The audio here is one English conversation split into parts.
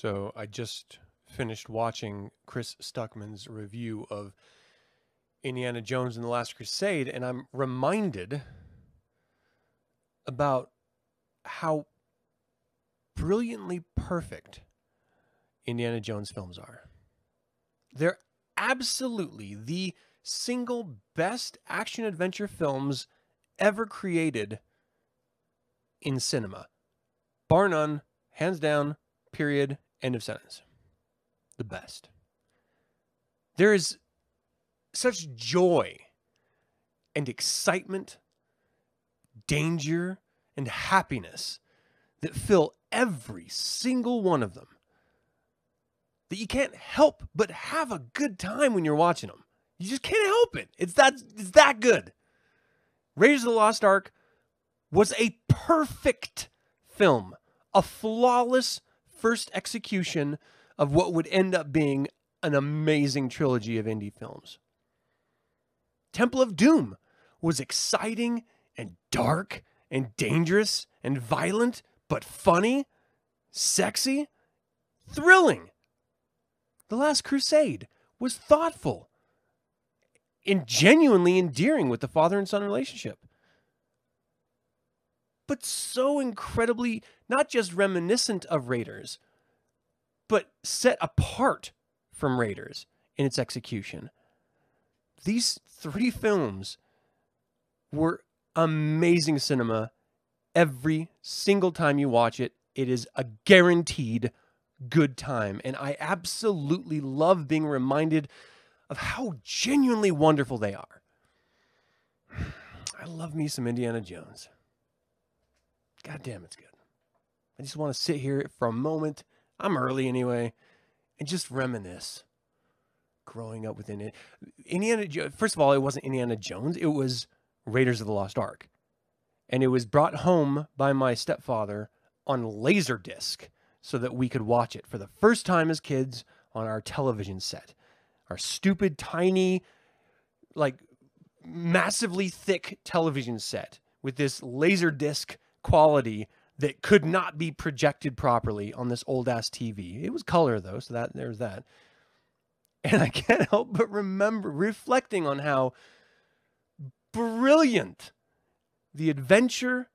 So I just finished watching Chris Stuckman's review of Indiana Jones and the Last Crusade, and I'm reminded about how brilliantly perfect Indiana Jones films are. They're absolutely the single best action adventure films ever created in cinema. Bar none, hands down, period, end of sentence. The best. There is such joy and excitement, danger, and happiness that fill every single one of them that you can't help but have a good time when you're watching them. You just can't help it. It's that it's that good. Raiders of the Lost Ark was a perfect film, a flawless first execution of what would end up being an amazing trilogy of indie films. Temple of Doom was exciting and dark and dangerous and violent, but funny, sexy, thrilling. The Last Crusade was thoughtful and genuinely endearing with the father and son relationship. But so incredibly not just reminiscent of Raiders, but set apart from Raiders in its execution. These three films were amazing cinema every single time you watch it. It is a guaranteed good time. And I absolutely love being reminded of how genuinely wonderful they are. I love me some Indiana Jones. God damn, it's good. I just want to sit here for a moment. I'm early anyway, and just reminisce. Growing up within it, Indiana. First of all, it wasn't Indiana Jones. It was Raiders of the Lost Ark, and it was brought home by my stepfather on Laserdisc so that we could watch it for the first time as kids on our television set. Our stupid, tiny, like massively thick television set with this laser disc quality that could not be projected properly on this old ass TV. It was color though, so that there's that. And I can't help but remember reflecting on how brilliant the adventure,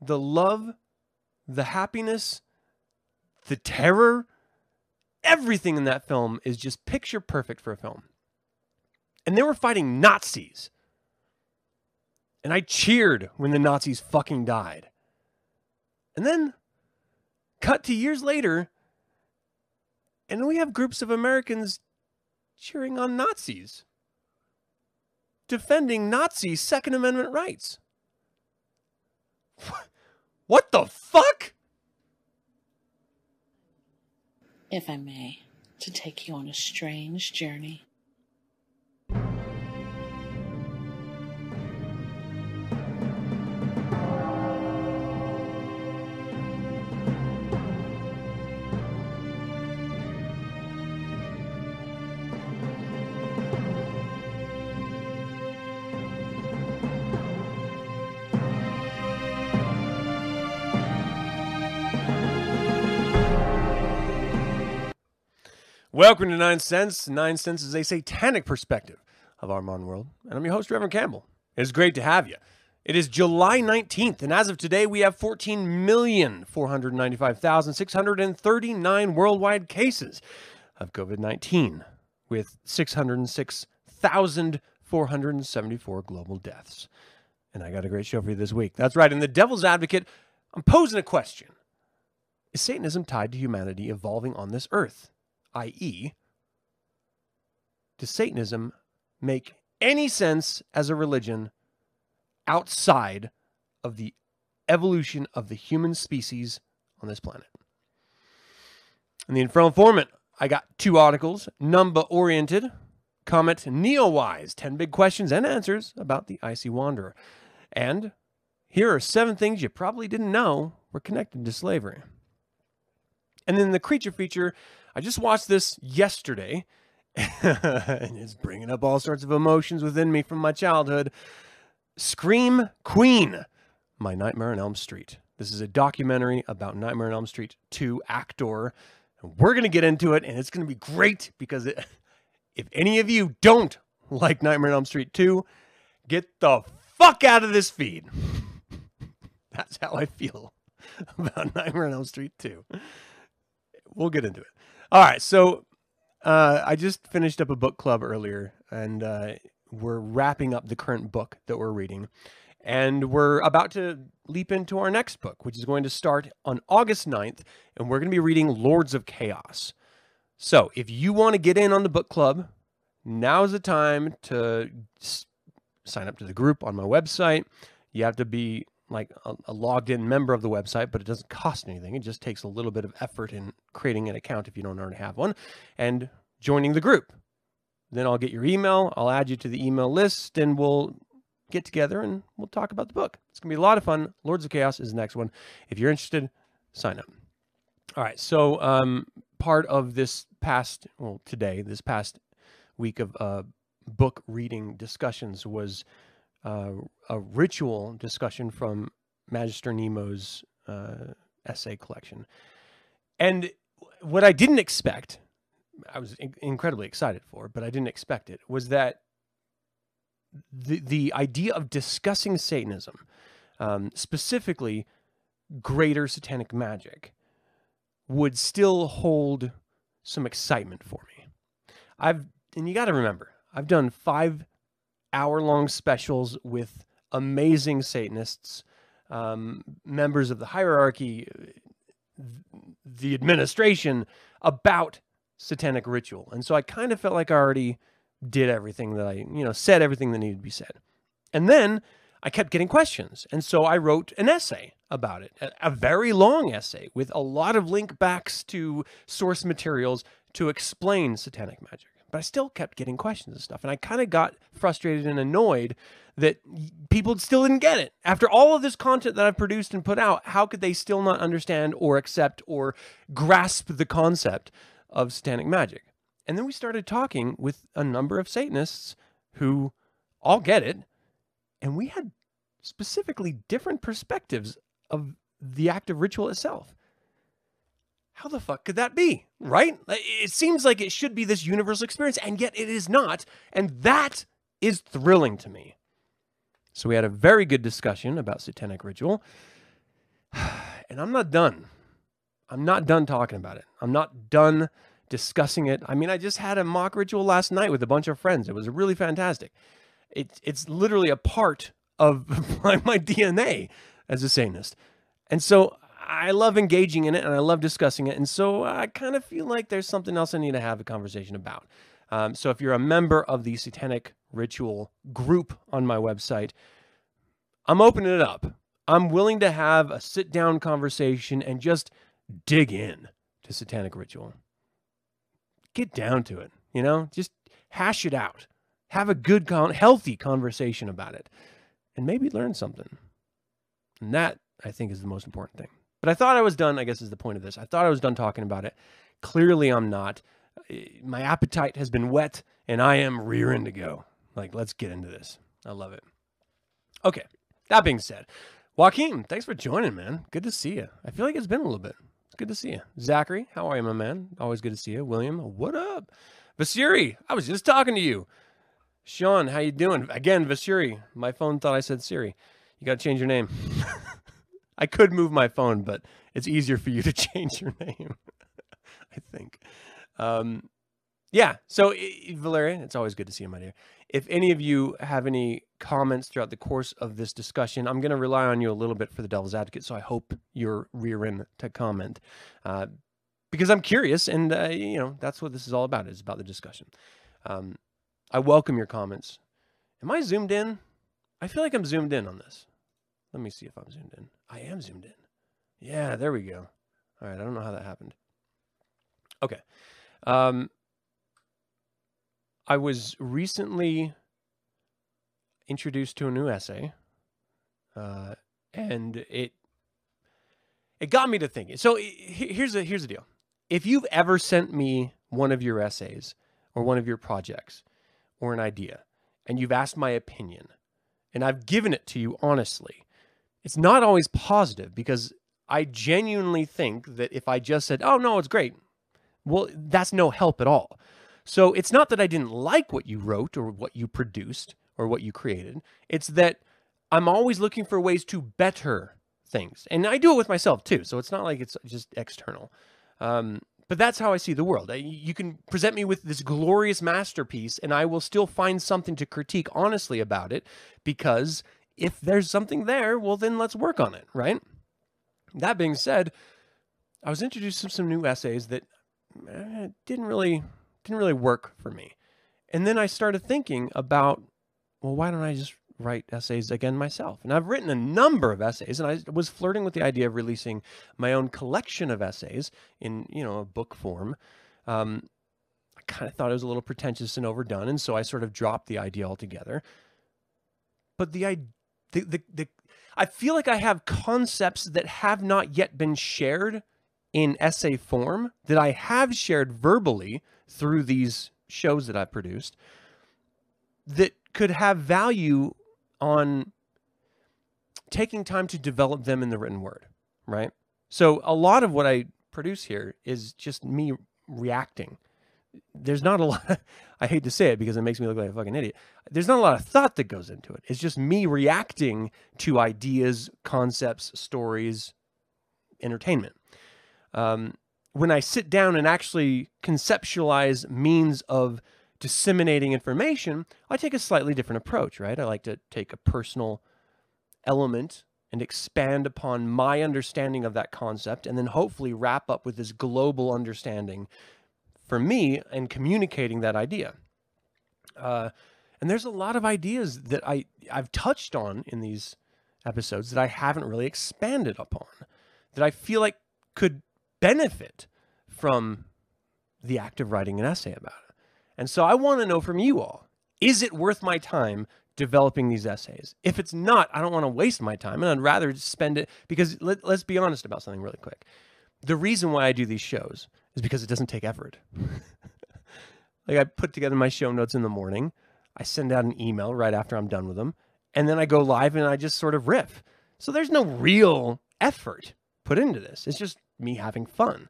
the love, the happiness, the terror, everything in that film is just picture perfect for a film. And they were fighting Nazis. And I cheered when the Nazis fucking died. And then cut to years later, and we have groups of Americans cheering on Nazis, defending Nazi Second Amendment rights. What the fuck? If I may, to take you on a strange journey. Welcome to Nine Sins. Nine Sins is a satanic perspective of our modern world. And I'm your host, Reverend Campbell. It's great to have you. It is July 19th, and as of today, we have 14,495,639 worldwide cases of COVID 19, with 606,474 global deaths. And I got a great show for you this week. That's right. In The Devil's Advocate, I'm posing a question Is Satanism tied to humanity evolving on this earth? i.e., does Satanism make any sense as a religion outside of the evolution of the human species on this planet? In the Infernal Informant, I got two articles number oriented, Comet NEOWISE 10 big questions and answers about the icy wanderer. And here are seven things you probably didn't know were connected to slavery. And then the creature feature, I just watched this yesterday, and it's bringing up all sorts of emotions within me from my childhood. Scream Queen, My Nightmare on Elm Street. This is a documentary about Nightmare on Elm Street 2 actor And we're going to get into it, and it's going to be great because it, if any of you don't like Nightmare on Elm Street 2, get the fuck out of this feed. That's how I feel about Nightmare on Elm Street 2. We'll get into it. All right, so uh, I just finished up a book club earlier, and uh, we're wrapping up the current book that we're reading. And we're about to leap into our next book, which is going to start on August 9th, and we're going to be reading Lords of Chaos. So if you want to get in on the book club, now is the time to s- sign up to the group on my website. You have to be like a, a logged in member of the website, but it doesn't cost anything. It just takes a little bit of effort in creating an account if you don't already have one and joining the group. Then I'll get your email, I'll add you to the email list, and we'll get together and we'll talk about the book. It's going to be a lot of fun. Lords of Chaos is the next one. If you're interested, sign up. All right. So, um, part of this past, well, today, this past week of uh, book reading discussions was uh, a ritual discussion from Magister Nemo's uh, essay collection. And what I didn't expect, I was in- incredibly excited for, but I didn't expect it, was that the the idea of discussing Satanism, um, specifically greater satanic magic, would still hold some excitement for me. I've and you got to remember, I've done five hour long specials with amazing Satanists, um, members of the hierarchy, the administration about satanic ritual, and so I kind of felt like I already did everything that I, you know, said everything that needed to be said. And then I kept getting questions. And so I wrote an essay about it, a, a very long essay with a lot of link backs to source materials to explain satanic magic. But I still kept getting questions and stuff. And I kind of got frustrated and annoyed that people still didn't get it. After all of this content that I've produced and put out, how could they still not understand or accept or grasp the concept of satanic magic? And then we started talking with a number of Satanists who all get it. And we had specifically different perspectives of the act of ritual itself. How the fuck could that be? Right? It seems like it should be this universal experience, and yet it is not. And that is thrilling to me. So we had a very good discussion about satanic ritual. And I'm not done. I'm not done talking about it. I'm not done discussing it. I mean, I just had a mock ritual last night with a bunch of friends. It was really fantastic. It's it's literally a part of my, my DNA as a Satanist. And so I love engaging in it and I love discussing it. And so I kind of feel like there's something else I need to have a conversation about. Um, so if you're a member of the Satanic Ritual group on my website, I'm opening it up. I'm willing to have a sit down conversation and just dig in to Satanic Ritual get down to it. You know, just hash it out. Have a good, con- healthy conversation about it, and maybe learn something. And that I think is the most important thing. But I thought I was done. I guess is the point of this. I thought I was done talking about it. Clearly, I'm not. Eh, my appetite has been whet, and I am rearing to go. Like, let's get into this. I love it. Okay. That being said, Joaquin, thanks for joining, man. Good to see you. I feel like it's been a little bit. Good to see you. Zachary, how are you, my man? Always good to see you. William, what up? Vasiri, I was just talking to you. Sean, how you doing? Again, Vasiri. My phone thought I said Siri. You got to change your name. I could move my phone, but it's easier for you to change your name. I think. Um, yeah. So, Valeria, it's always good to see you, my dear. If any of you have any comments throughout the course of this discussion, I'm going to rely on you a little bit for the devil's advocate. So I hope you're rearing to comment uh, because I'm curious, and uh, you know that's what this is all about. It's about the discussion. Um, I welcome your comments. Am I zoomed in? I feel like I'm zoomed in on this. Let me see if I'm zoomed in. I am zoomed in. Yeah, there we go. All right, I don't know how that happened. Okay. Um, I was recently introduced to a new essay, uh, and it it got me to thinking. So here's a here's the deal: if you've ever sent me one of your essays or one of your projects or an idea, and you've asked my opinion, and I've given it to you honestly, it's not always positive because I genuinely think that if I just said, "Oh no, it's great," Well, that's no help at all. So it's not that I didn't like what you wrote or what you produced or what you created. It's that I'm always looking for ways to better things. And I do it with myself too. So it's not like it's just external. Um, but that's how I see the world. You can present me with this glorious masterpiece, and I will still find something to critique honestly about it because if there's something there, well, then let's work on it, right? That being said, I was introduced to some new essays that eh, didn't really didn't really work for me. And then I started thinking about, well, why don't I just write essays again myself. And I've written a number of essays, and I was flirting with the idea of releasing my own collection of essays in, you know, a book form. Um, I kind of thought it was a little pretentious and overdone, and so I sort of dropped the idea altogether. But the the, the, the I feel like I have concepts that have not yet been shared in essay form that I have shared verbally through these shows that I've produced that could have value on taking time to develop them in the written word, right? So a lot of what I produce here is just me reacting. There's not a lot, I hate to say it because it makes me look like a fucking idiot. There's not a lot of thought that goes into it. It's just me reacting to ideas, concepts, stories, entertainment. Um, when I sit down and actually conceptualize means of disseminating information, I take a slightly different approach, right? I like to take a personal element and expand upon my understanding of that concept and then hopefully wrap up with this global understanding for me and communicating that idea. Uh, and there's a lot of ideas that I, I've touched on in these episodes that I haven't really expanded upon, that I feel like could benefit from the act of writing an essay about it. And so I want to know from you all is it worth my time developing these essays? If it's not, I don't want to waste my time and I'd rather spend it because let, us be honest about something really quick. The reason why I do these shows is because it doesn't take effort. like I put together my show notes in the morning, I send out an email right after I'm done with them, and then I go live and I just sort of riff. So there's no real effort put into this. It's just me having fun.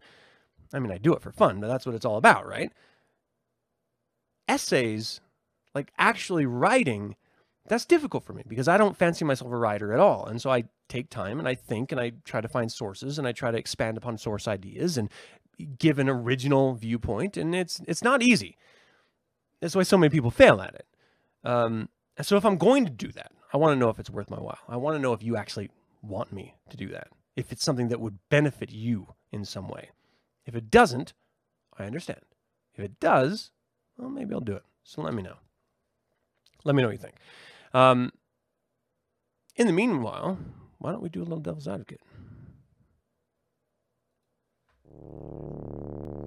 I mean, I do it for fun, but that's what it's all about, right? essays, like actually writing, that's difficult for me because I don't fancy myself a writer at all. And so I take time and I think and I try to find sources and I try to expand upon source ideas and give an original viewpoint. And it's it's not easy. That's why so many people fail at it. Um, so if I'm going to do that, I want to know if it's worth my while. I want to know if you actually want me to do that. If it's something that would benefit you in some way. If it doesn't, I understand. If it does, well, maybe I'll do it. So let me know. Let me know what you think. Um, in the meanwhile, why don't we do a little devil's advocate? All right,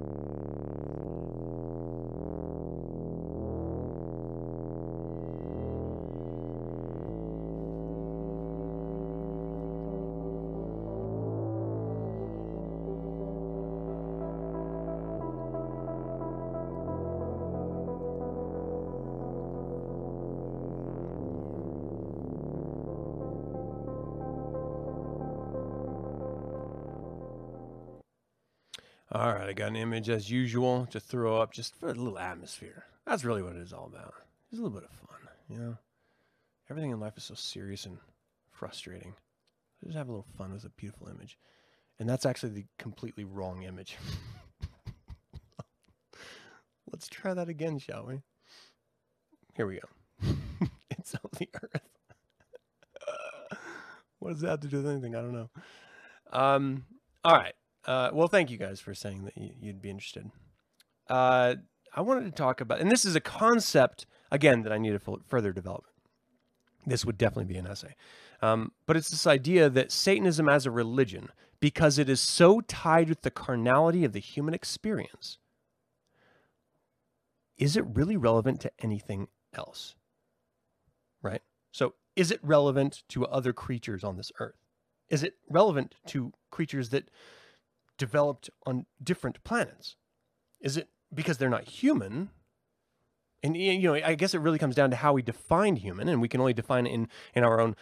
I got an image as usual to throw up just for a little atmosphere. That's really what it is all about. Just a little bit of fun, you know? Everything in life is so serious and frustrating. Just have a little fun with a beautiful image. And that's actually the completely wrong image. Let's try that again, shall we? Here we go. it's on the earth. what does that have to do with anything? I don't know. Um, all right. Uh, well, thank you guys for saying that you'd be interested. Uh, I wanted to talk about, and this is a concept again that I need to further develop. This would definitely be an essay, um, but it's this idea that Satanism as a religion, because it is so tied with the carnality of the human experience, is it really relevant to anything else? Right. So, is it relevant to other creatures on this earth? Is it relevant to creatures that developed on different planets? Is it because they're not human? And you know, I guess it really comes down to how we define human, and we can only define it in in our own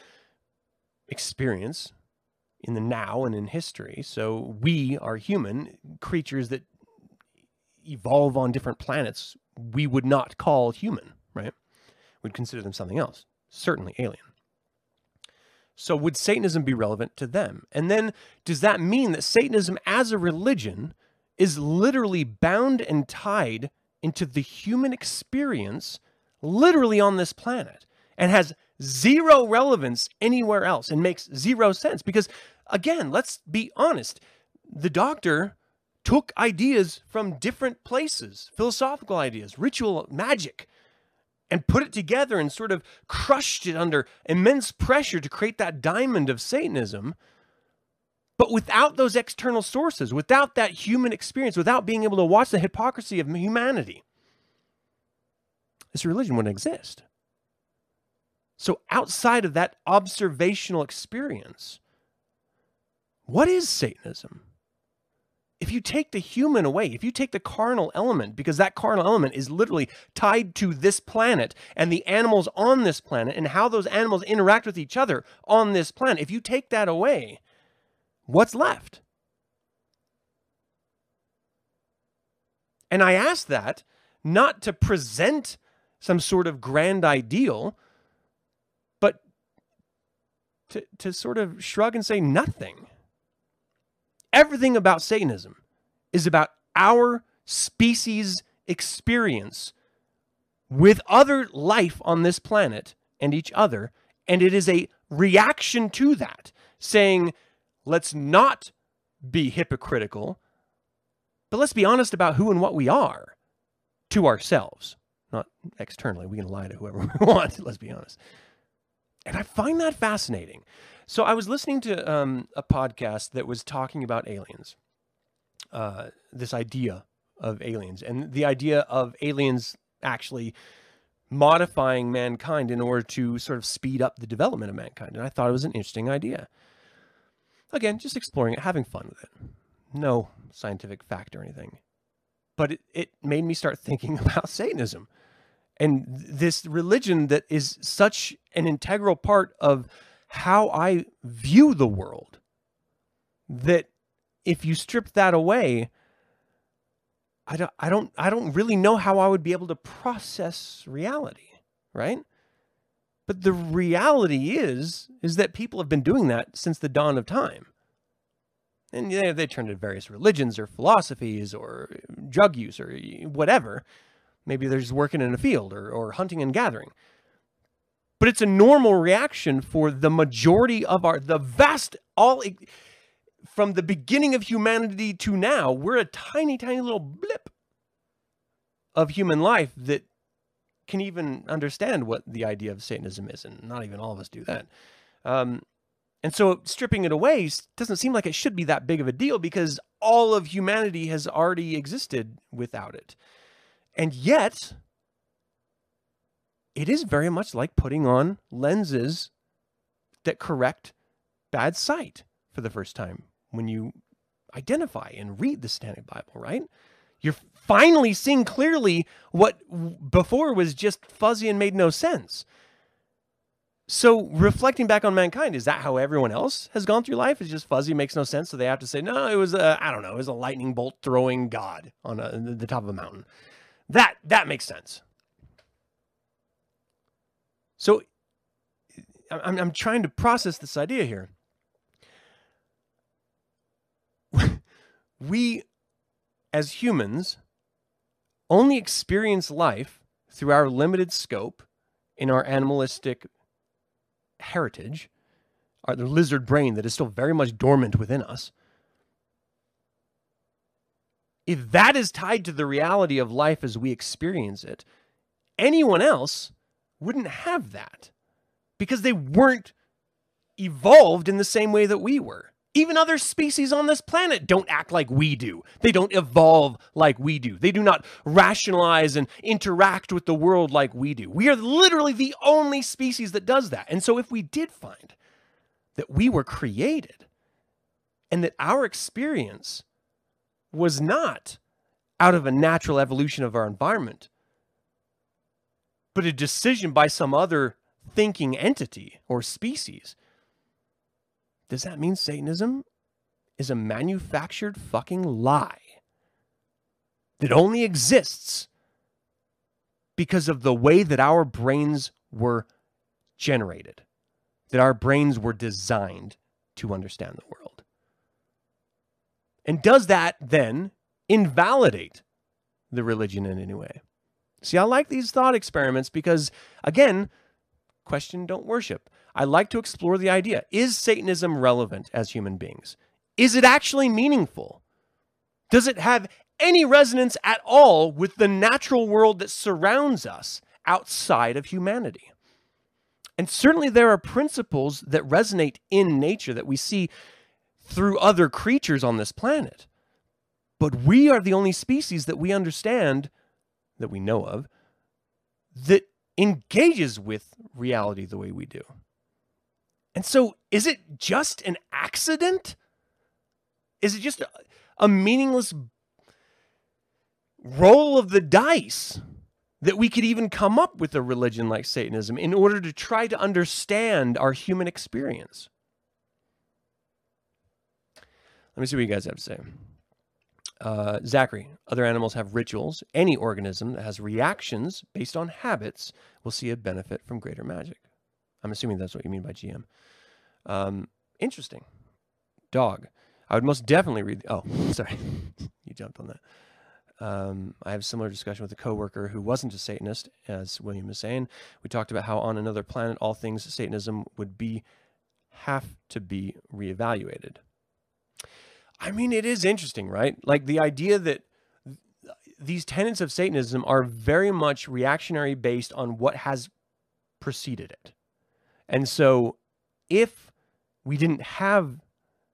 experience, in the now and in history. So we are human creatures that evolve on different planets we would not call human, right? We'd consider them something else, certainly alien. So, would Satanism be relevant to them? And then, does that mean that Satanism as a religion is literally bound and tied into the human experience, literally on this planet, and has zero relevance anywhere else and makes zero sense? Because, again, let's be honest the doctor took ideas from different places, philosophical ideas, ritual, magic, and put it together and sort of crushed it under immense pressure to create that diamond of Satanism. But without those external sources, without that human experience, without being able to watch the hypocrisy of humanity, this religion wouldn't exist. So, outside of that observational experience, what is Satanism? If you take the human away, if you take the carnal element, because that carnal element is literally tied to this planet and the animals on this planet and how those animals interact with each other on this planet, if you take that away, what's left? And I ask that not to present some sort of grand ideal, but to, to sort of shrug and say nothing. Everything about Satanism is about our species experience with other life on this planet and each other. And it is a reaction to that, saying, let's not be hypocritical, but let's be honest about who and what we are to ourselves, not externally. We can lie to whoever we want, let's be honest. And I find that fascinating. So I was listening to um, a podcast that was talking about aliens, uh, this idea of aliens, and the idea of aliens actually modifying mankind in order to sort of speed up the development of mankind. And I thought it was an interesting idea. Again, just exploring it, having fun with it. No scientific fact or anything. But it, it made me start thinking about Satanism and this religion that is such an integral part of how I view the world. That if you strip that away, I don't, I don't, I don't really know how I would be able to process reality, right? But the reality is, is that people have been doing that since the dawn of time. And they, they turn to various religions or philosophies or drug use or whatever. Maybe they're just working in a field or, or hunting and gathering. But it's a normal reaction for the majority of our the vast all from the beginning of humanity to now we're a tiny tiny little blip of human life that can even understand what the idea of satanism is and not even all of us do that. Um, and so stripping it away doesn't seem like it should be that big of a deal because all of humanity has already existed without it and yet it is very much like putting on lenses that correct bad sight for the first time when you identify and read the Satanic Bible, right? You're finally seeing clearly what before was just fuzzy and made no sense. So, reflecting back on mankind, is that how everyone else has gone through life? It's just fuzzy, makes no sense. So they have to say, no, it was a, I don't know, it was a lightning bolt throwing God on a, the top of a mountain. That that makes sense. So I'm, I'm trying to process this idea here. we, as humans, only experience life through our limited scope in our animalistic heritage, our lizard brain that is still very much dormant within us. If that is tied to the reality of life as we experience it, anyone else wouldn't have that because they weren't evolved in the same way that we were. Even other species on this planet don't act like we do. They don't evolve like we do. They do not rationalize and interact with the world like we do. We are literally the only species that does that. And so, if we did find that we were created and that our experience was not out of a natural evolution of our environment, but a decision by some other thinking entity or species. Does that mean Satanism is a manufactured fucking lie? that only exists because of the way that our brains were generated, that our brains were designed to understand the world. And does that then invalidate the religion in any way? See, I like these thought experiments because, again, question, don't worship. I like to explore the idea is Satanism relevant as human beings? Is it actually meaningful? Does it have any resonance at all with the natural world that surrounds us outside of humanity? And certainly there are principles that resonate in nature that we see through other creatures on this planet. But we are the only species that we understand, that we know of, that engages with reality the way we do. And so, is it just an accident? Is it just a, a meaningless roll of the dice that we could even come up with a religion like Satanism in order to try to understand our human experience? Let me see what you guys have to say. Uh, Zachary, other animals have rituals. Any organism that has reactions based on habits will see a benefit from greater magic. I'm assuming that's what you mean by GM. Um, interesting. Dog. I would most definitely read. Oh, sorry. you jumped on that. Um, I have a similar discussion with a coworker who wasn't a Satanist, as William is saying. We talked about how on another planet, all things Satanism would be have to be reevaluated. I mean, it is interesting, right? Like the idea that these tenets of Satanism are very much reactionary based on what has preceded it. And so if we didn't have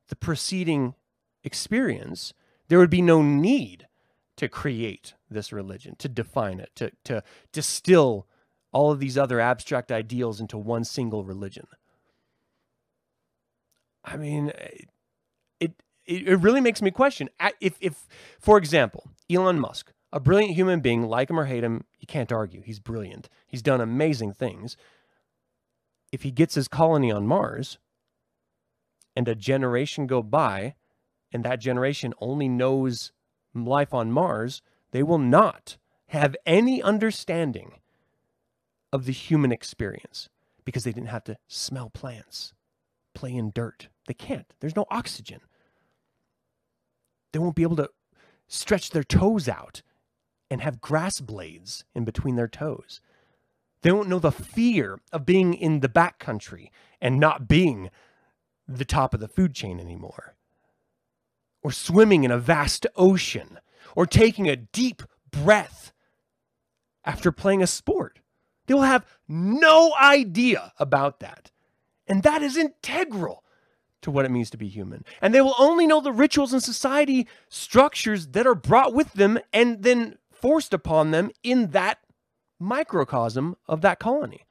the preceding experience, there would be no need to create this religion, to define it, to, to distill all of these other abstract ideals into one single religion. I mean, eh, it it, really makes me question if, if, for example, Elon Musk, a brilliant human being, like him or hate him, you can't argue. He's brilliant. He's done amazing things. If he gets his colony on Mars and a generation go by and that generation only knows life on Mars, they will not have any understanding of the human experience because they didn't have to smell plants, play in dirt. They can't. There's no oxygen they won't be able to stretch their toes out and have grass blades in between their toes. They won't know the fear of being in the backcountry and not being the top of the food chain anymore. Or swimming in a vast ocean. Or taking a deep breath after playing a sport. They will have no idea about that. And that is integral to what it means to be human. And they will only know the rituals and society structures that are brought with them and then forced upon them in that microcosm of that colony.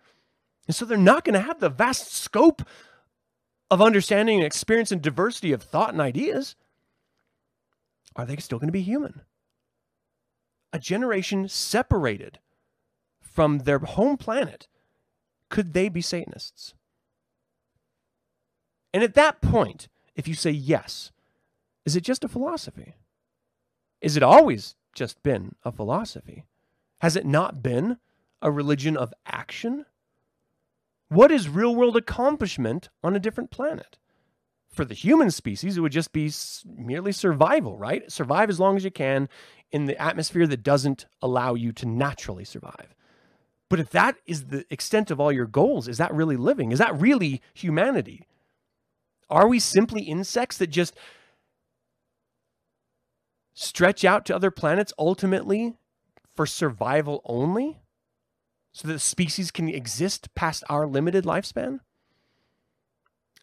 And so they're not going to have the vast scope of understanding and experience and diversity of thought and ideas. Are they still going to be human? A generation separated from their home planet, could they be Satanists? And at that point, if you say yes, is it just a philosophy? Is it always just been a philosophy? Has it not been a religion of action? What is real world accomplishment on a different planet? For the human species, it would just be merely survival, right? Survive as long as you can in the atmosphere that doesn't allow you to naturally survive. But if that is the extent of all your goals, is that really living? Is that really humanity? Are we simply insects that just stretch out to other planets ultimately for survival only? So that the species can exist past our limited lifespan?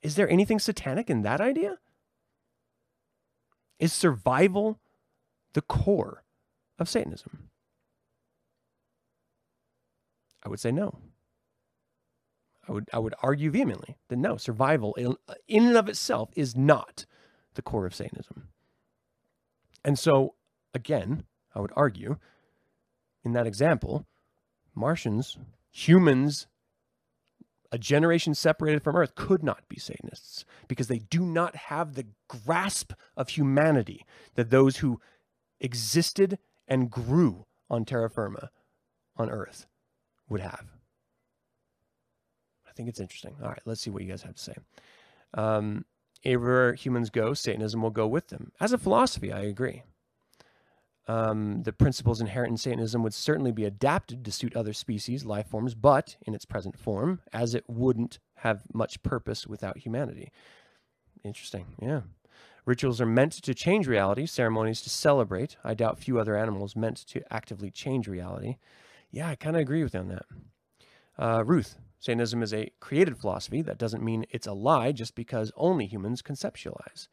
Is there anything satanic in that idea? Is survival the core of Satanism? I would say no. I would I would argue vehemently that no, survival in, in and of itself is not the core of Satanism. And so, again, I would argue in that example, Martians, humans, a generation separated from Earth could not be Satanists because they do not have the grasp of humanity that those who existed and grew on terra firma on Earth would have. Think it's interesting. All right, let's see what you guys have to say. Um, everywhere humans go, Satanism will go with them. As a philosophy, I agree. Um, the principles inherent in Satanism would certainly be adapted to suit other species, life forms, but in its present form, as it wouldn't have much purpose without humanity. Interesting, yeah. Rituals are meant to change reality, ceremonies to celebrate. I doubt few other animals meant to actively change reality. Yeah, I kind of agree with you on that. Uh, Ruth, Satanism is a created philosophy. That doesn't mean it's a lie just because only humans conceptualize.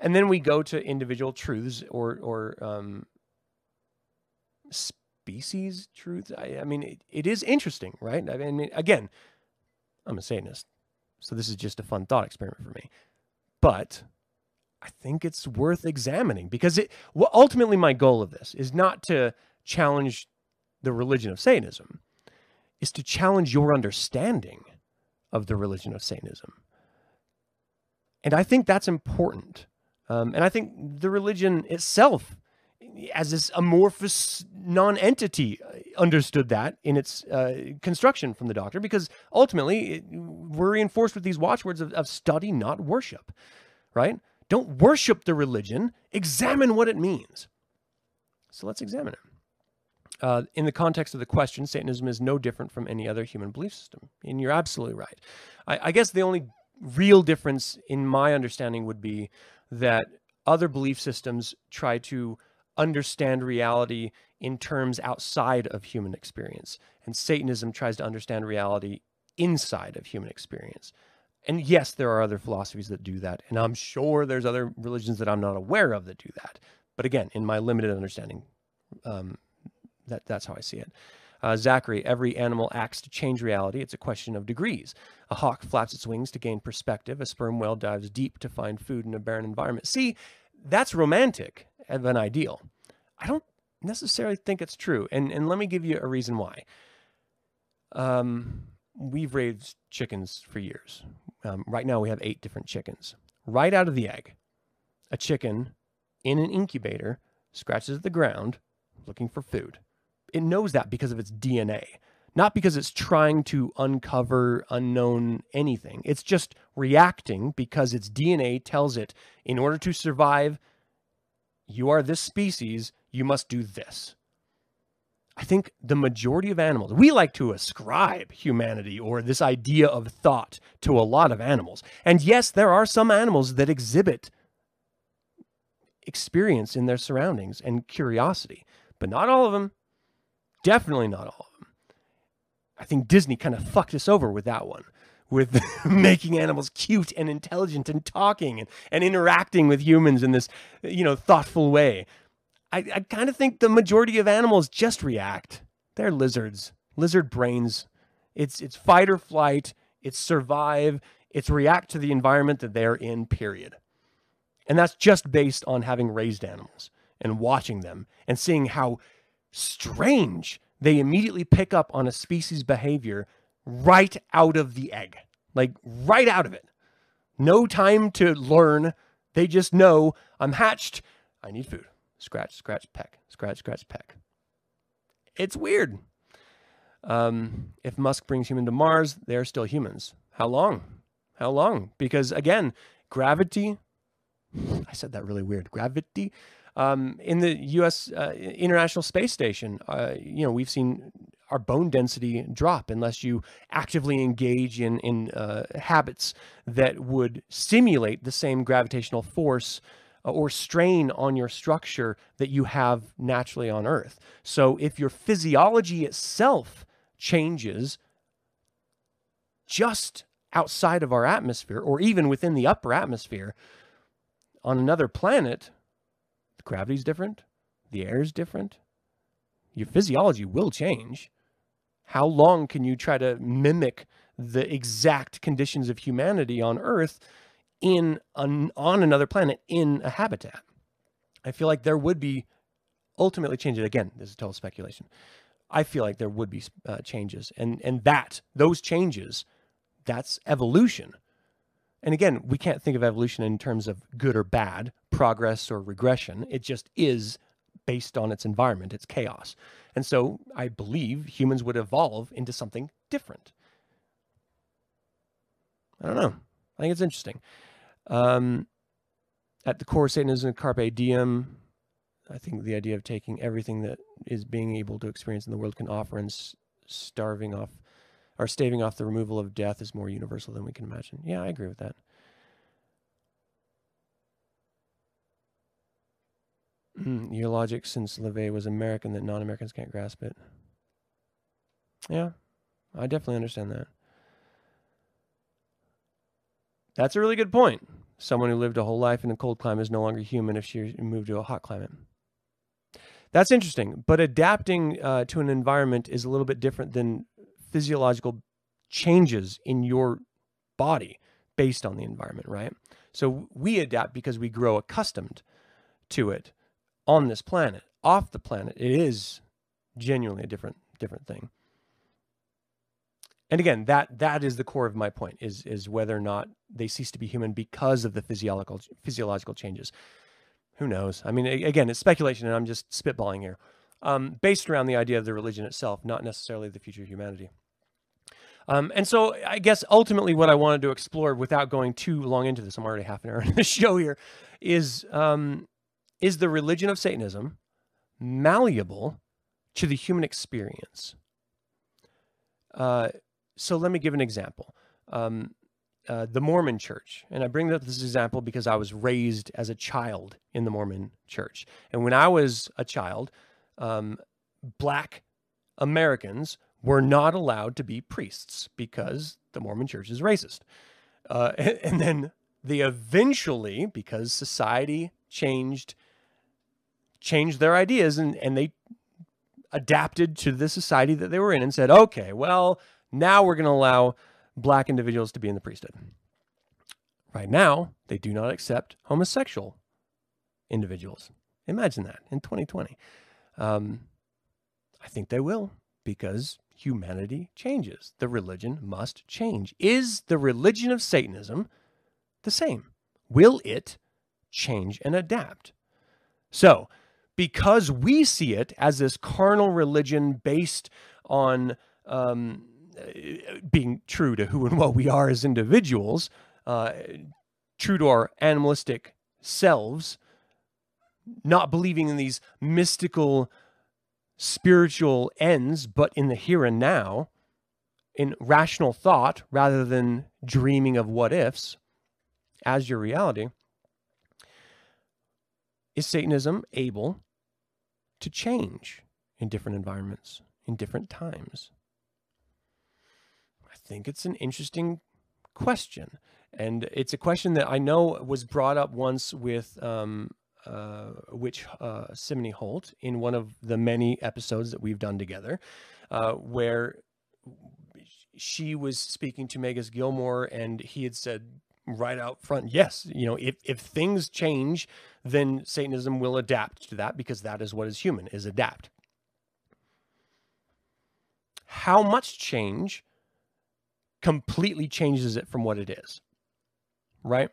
And then we go to individual truths or, or um, species truths. I, I mean, it, it is interesting, right? I mean, again, I'm a Satanist, so this is just a fun thought experiment for me. But I think it's worth examining because it. Well, ultimately, my goal of this is not to challenge the religion of Satanism is to challenge your understanding of the religion of Satanism. And I think that's important. Um, and I think the religion itself, as this amorphous non entity, uh, understood that in its uh, construction from the doctor, because ultimately it, we're reinforced with these watchwords of, of study, not worship, right? Don't worship the religion, examine what it means. So let's examine it. Uh, in the context of the question, Satanism is no different from any other human belief system. And you're absolutely right. I, I guess the only real difference in my understanding would be that other belief systems try to understand reality in terms outside of human experience. And Satanism tries to understand reality inside of human experience. And yes, there are other philosophies that do that. And I'm sure there's other religions that I'm not aware of that do that. But again, in my limited understanding, um, that, that's how I see it. Uh, Zachary, every animal acts to change reality. It's a question of degrees. A hawk flaps its wings to gain perspective. A sperm whale dives deep to find food in a barren environment. See, that's romantic of an ideal. I don't necessarily think it's true. And, and let me give you a reason why. Um, we've raised chickens for years. Um, right now, we have eight different chickens. Right out of the egg, a chicken in an incubator scratches the ground looking for food it knows that because of its DNA, not because it's trying to uncover unknown anything. It's just reacting because its DNA tells it in order to survive, you are this species, you must do this. I think the majority of animals, we like to ascribe humanity or this idea of thought to a lot of animals. And yes, there are some animals that exhibit experience in their surroundings and curiosity, but not all of them. Definitely not all of them. I think Disney kind of fucked us over with that one, with making animals cute and intelligent and talking and, and interacting with humans in this, you know, thoughtful way. I, I kind of think the majority of animals just react. They're lizards, lizard brains. It's it's fight or flight. It's survive. It's react to the environment that they're in. Period. And that's just based on having raised animals and watching them and seeing how strange. They immediately pick up on a species behavior right out of the egg, like right out of it. No time to learn. They just know I'm hatched. I need food. Scratch, scratch, peck, scratch, scratch, peck. It's weird. Um, if Musk brings human to Mars, they're still humans. How long? How long? Because again, gravity. I said that really weird. Gravity um, in the U.S. Uh, International Space Station, uh, you know, we've seen our bone density drop unless you actively engage in in uh, habits that would simulate the same gravitational force uh, or strain on your structure that you have naturally on Earth. So if your physiology itself changes just outside of our atmosphere or even within the upper atmosphere on another planet gravity's different, the air is different. Your physiology will change. How long can you try to mimic the exact conditions of humanity on Earth in an, on another planet in a habitat? I feel like there would be ultimately changes. Again, this is total speculation. I feel like there would be uh, changes, and and that those changes, that's evolution. And again, we can't think of evolution in terms of good or bad, progress or regression. It just is based on its environment, its chaos. And so I believe humans would evolve into something different. I don't know. I think it's interesting. Um, at the core, Satanism, carpe diem. I think the idea of taking everything that is being able to experience in the world can offer and starving off or staving off the removal of death is more universal than we can imagine. Yeah, I agree with that. Mm, your logic, since LaVey was American, that non Americans can't grasp it. Yeah, I definitely understand that. That's a really good point. Someone who lived a whole life in a cold climate is no longer human if she moved to a hot climate. That's interesting, but adapting uh, to an environment is a little bit different than physiological changes in your body based on the environment, right? So we adapt because we grow accustomed to it on this planet. Off the planet, it is genuinely a different different thing. And again, that that is the core of my point is is whether or not they cease to be human because of the physiological physiological changes. Who knows? I mean, again, it's speculation, and I'm just spitballing here, um, based around the idea of the religion itself, not necessarily the future of humanity. Um, and so, I guess ultimately, what I wanted to explore, without going too long into this, I'm already half an hour in the show here, is um, is the religion of Satanism malleable to the human experience? Uh, so let me give an example. Um, uh, the Mormon church. And I bring up this example because I was raised as a child in the Mormon church. And when I was a child, um, black Americans were not allowed to be priests because the Mormon church is racist. Uh, and, and then they eventually, because society changed, changed their ideas and, and they adapted to the society that they were in and said, okay, well, now we're going to allow black individuals to be in the priesthood. Right now, they do not accept homosexual individuals. Imagine that in 2020. Um, I think they will because humanity changes. The religion must change. Is the religion of Satanism the same? Will it change and adapt? So, because we see it as this carnal religion based on um, being true to who and what we are as individuals, uh, true to our animalistic selves, not believing in these mystical spiritual ends, but in the here and now, in rational thought rather than dreaming of what ifs as your reality. Is Satanism able to change in different environments, in different times? I think it's an interesting question. And it's a question that I know was brought up once with um, uh, Witch uh, Simony Holt in one of the many episodes that we've done together, uh, where she was speaking to Magus Gilmore, and he had said right out front, yes, you know, if if things change, then Satanism will adapt to that because that is what is human, is adapt. How much change completely changes it from what it is. Right?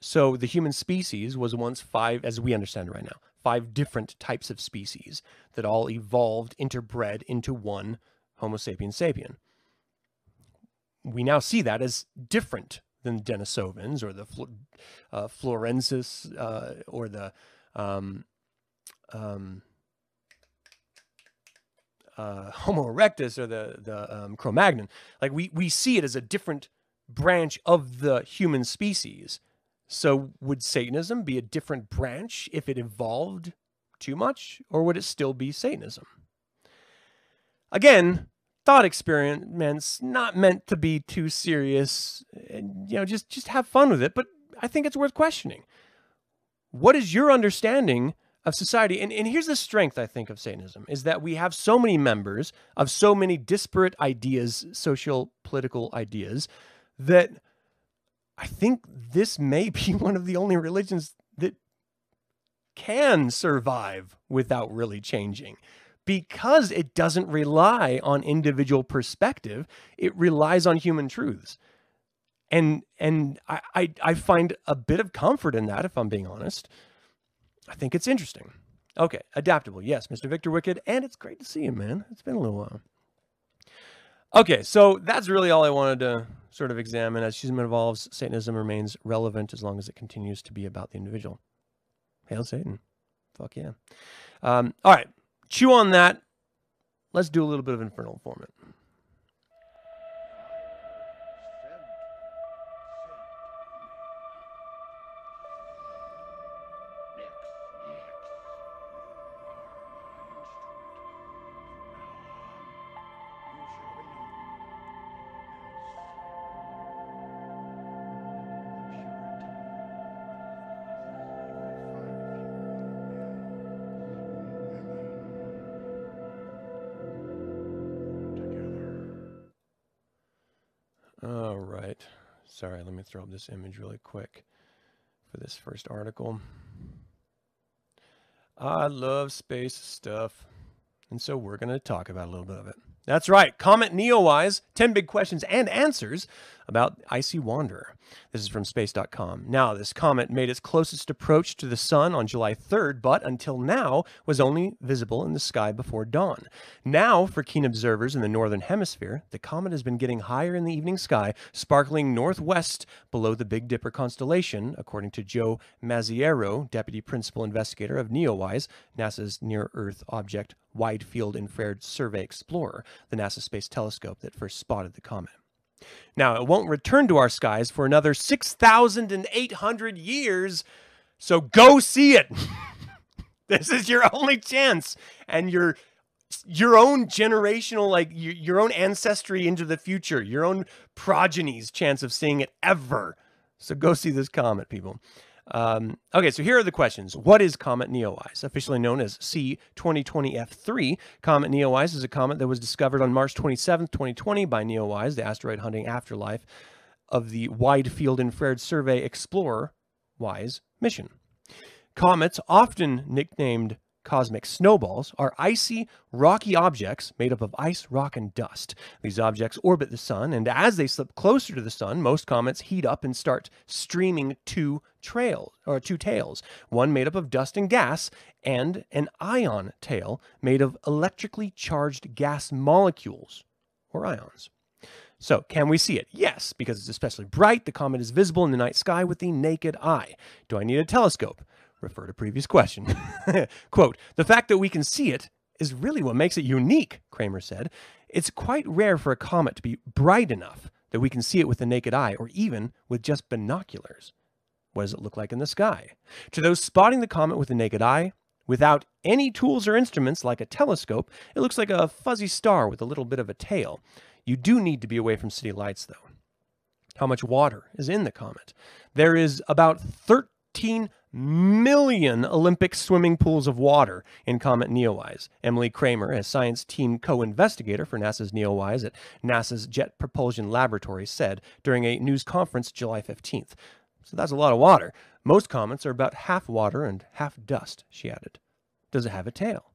So the human species was once five, as we understand right now, five different types of species that all evolved, interbred into one Homo sapiens sapien. We now see that as different than Denisovans or the uh, Florensis uh, or the um, um, uh, Homo erectus or the the um, Cro-Magnon. Like we we see it as a different branch of the human species. So would Satanism be a different branch if it evolved too much, or would it still be Satanism? Again, thought experiments not meant to be too serious. And, you know, just just have fun with it. But I think it's worth questioning. What is your understanding of society. And, and here's the strength, I think, of Satanism is that we have so many members of so many disparate ideas, social, political ideas, that I think this may be one of the only religions that can survive without really changing because it doesn't rely on individual perspective it relies on human truths and and I, I, I find a bit of comfort in that if i'm being honest I think it's interesting. Okay, adaptable. Yes, Mr. Victor Wicked, and it's great to see you, man. It's been a little while. Okay, so that's really all I wanted to sort of examine. As Shism evolves, Satanism remains relevant as long as it continues to be about the individual. Hail Satan. Fuck yeah. Um, all right, chew on that. Let's do a little bit of infernal informant. Throw up this image really quick for this first article. I love space stuff, and so we're going to talk about a little bit of it. That's right. Comet NEOWISE, 10 big questions and answers about Icy Wanderer. This is from space.com. Now, this comet made its closest approach to the sun on July 3rd, but until now was only visible in the sky before dawn. Now, for keen observers in the northern hemisphere, the comet has been getting higher in the evening sky, sparkling northwest below the Big Dipper constellation, according to Joe Masiero, deputy principal investigator of NEOWISE, NASA's near Earth object Wide Field Infrared Survey Explorer, the NASA Space Telescope that first spotted the comet. Now, it won't return to our skies for another 6,800 years, so go see it. this is your only chance and your your own generational like your, your own ancestry into the future, your own progeny's chance of seeing it ever. So go see this comet, people. Um, okay, so here are the questions. What is Comet NEOWISE? Officially known as C2020F3, Comet NEOWISE is a comet that was discovered on March 27, 2020 by NEOWISE, the asteroid hunting afterlife of the Wide Field Infrared Survey Explorer WISE mission. Comets, often nicknamed cosmic snowballs are icy, rocky objects made up of ice, rock, and dust. These objects orbit the sun, and as they slip closer to the sun, most comets heat up and start streaming two trails or two tails, one made up of dust and gas, and an ion tail made of electrically charged gas molecules or ions. So, can we see it? Yes, because it's especially bright. The comet is visible in the night sky with the naked eye. Do I need a telescope? Refer to previous question. Quote, the fact that we can see it is really what makes it unique, Kramer said. It's quite rare for a comet to be bright enough that we can see it with the naked eye or even with just binoculars. What does it look like in the sky? To those spotting the comet with the naked eye, without any tools or instruments like a telescope, it looks like a fuzzy star with a little bit of a tail. You do need to be away from city lights, though. How much water is in the comet? There is about 13 million Olympic swimming pools of water in Comet NEOWISE. Emily Kramer, a science team co investigator for NASA's NEOWISE at NASA's Jet Propulsion Laboratory, said during a news conference July 15th. So that's a lot of water. Most comets are about half water and half dust, she added. Does it have a tail?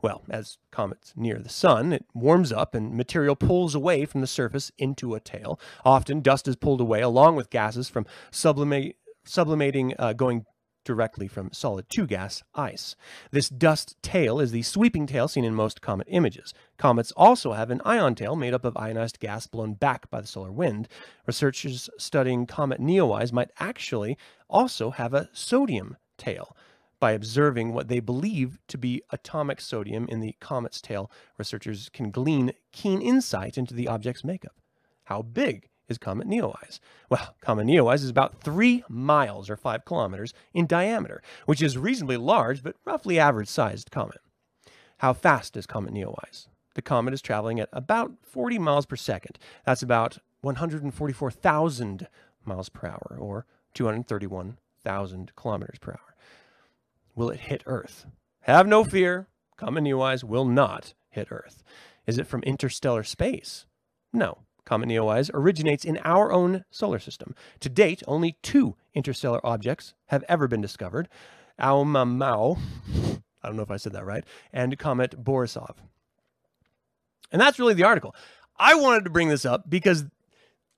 Well, as comets near the sun, it warms up and material pulls away from the surface into a tail. Often, dust is pulled away along with gases from sublimate, sublimating, uh, going directly from solid to gas ice. This dust tail is the sweeping tail seen in most comet images. Comets also have an ion tail made up of ionized gas blown back by the solar wind. Researchers studying Comet NEOWISE might actually also have a sodium tail. By observing what they believe to be atomic sodium in the comet's tail, researchers can glean keen insight into the object's makeup. How big is Comet NEOWISE? Well, Comet NEOWISE is about three miles or five kilometers in diameter, which is reasonably large but roughly average sized comet. How fast is Comet NEOWISE? The comet is traveling at about 40 miles per second. That's about 144,000 miles per hour or 231,000 kilometers per hour. Will it hit Earth? Have no fear. Comet NEOWISE will not hit Earth. Is it from interstellar space? No. Comet NEOWISE originates in our own solar system. To date, only two interstellar objects have ever been discovered Oumuamua, I don't know if I said that right, and Comet Borisov. And that's really the article. I wanted to bring this up because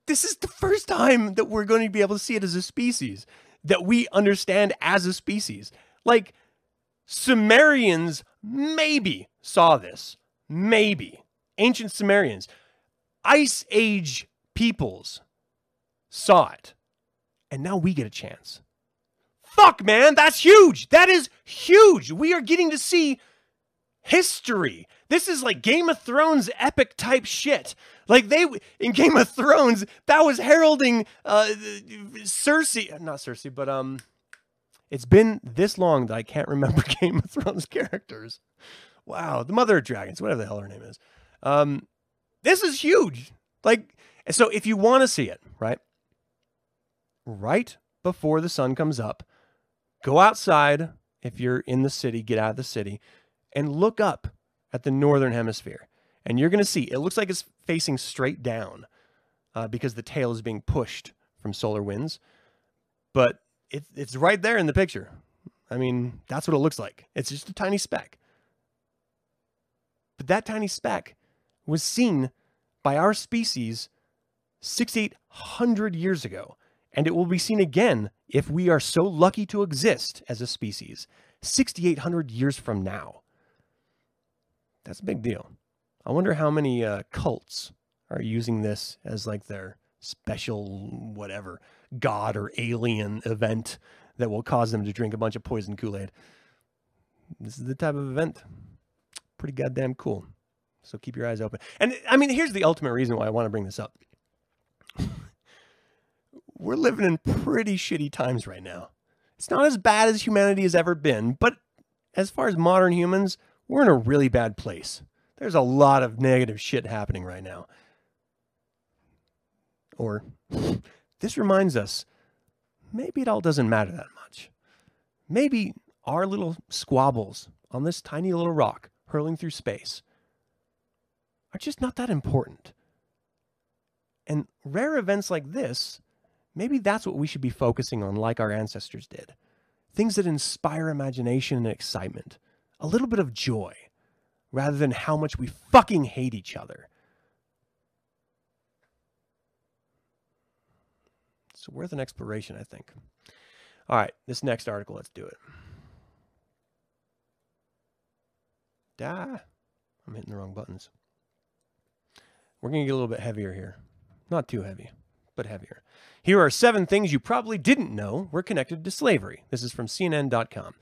this is the first time that we're going to be able to see it as a species, that we understand as a species. Like, Sumerians maybe saw this. Maybe. Ancient Sumerians. Ice Age peoples saw it. And now we get a chance. Fuck, man, that's huge. That is huge. We are getting to see history. This is like Game of Thrones epic type shit. Like they in Game of Thrones, that was heralding uh Cersei, not Cersei, but um it's been this long that I can't remember Game of Thrones characters. Wow, the Mother of Dragons, whatever the hell her name is. Um this is huge. Like so if you want to see it, right? Right before the sun comes up, go outside if you're in the city, get out of the city and look up at the northern hemisphere. And you're going to see it looks like it's facing straight down uh, because the tail is being pushed from solar winds. But it, it's right there in the picture. I mean, that's what it looks like. It's just a tiny speck. But that tiny speck was seen by our species 6,800 years ago. And it will be seen again if we are so lucky to exist as a species 6,800 years from now. That's a big deal. I wonder how many uh, cults are using this as like their special whatever god or alien event that will cause them to drink a bunch of poison Kool-Aid. This is the type of event. Pretty goddamn cool. So keep your eyes open. And I mean, here's the ultimate reason why I want to bring this up. We're living in pretty shitty times right now. It's not as bad as humanity has ever been, but as far as modern humans, we're in a really bad place. There's a lot of negative shit happening right now. Or this reminds us maybe it all doesn't matter that much. Maybe our little squabbles on this tiny little rock hurling through space are just not that important. And rare events like this, maybe that's what we should be focusing on, like our ancestors did. Things that inspire imagination and excitement a little bit of joy rather than how much we fucking hate each other. It's worth an exploration, I think. All right, this next article, let's do it. Da, I'm hitting the wrong buttons. We're going to get a little bit heavier here. Not too heavy, but heavier. Here are seven things you probably didn't know were connected to slavery. This is from CNN.com.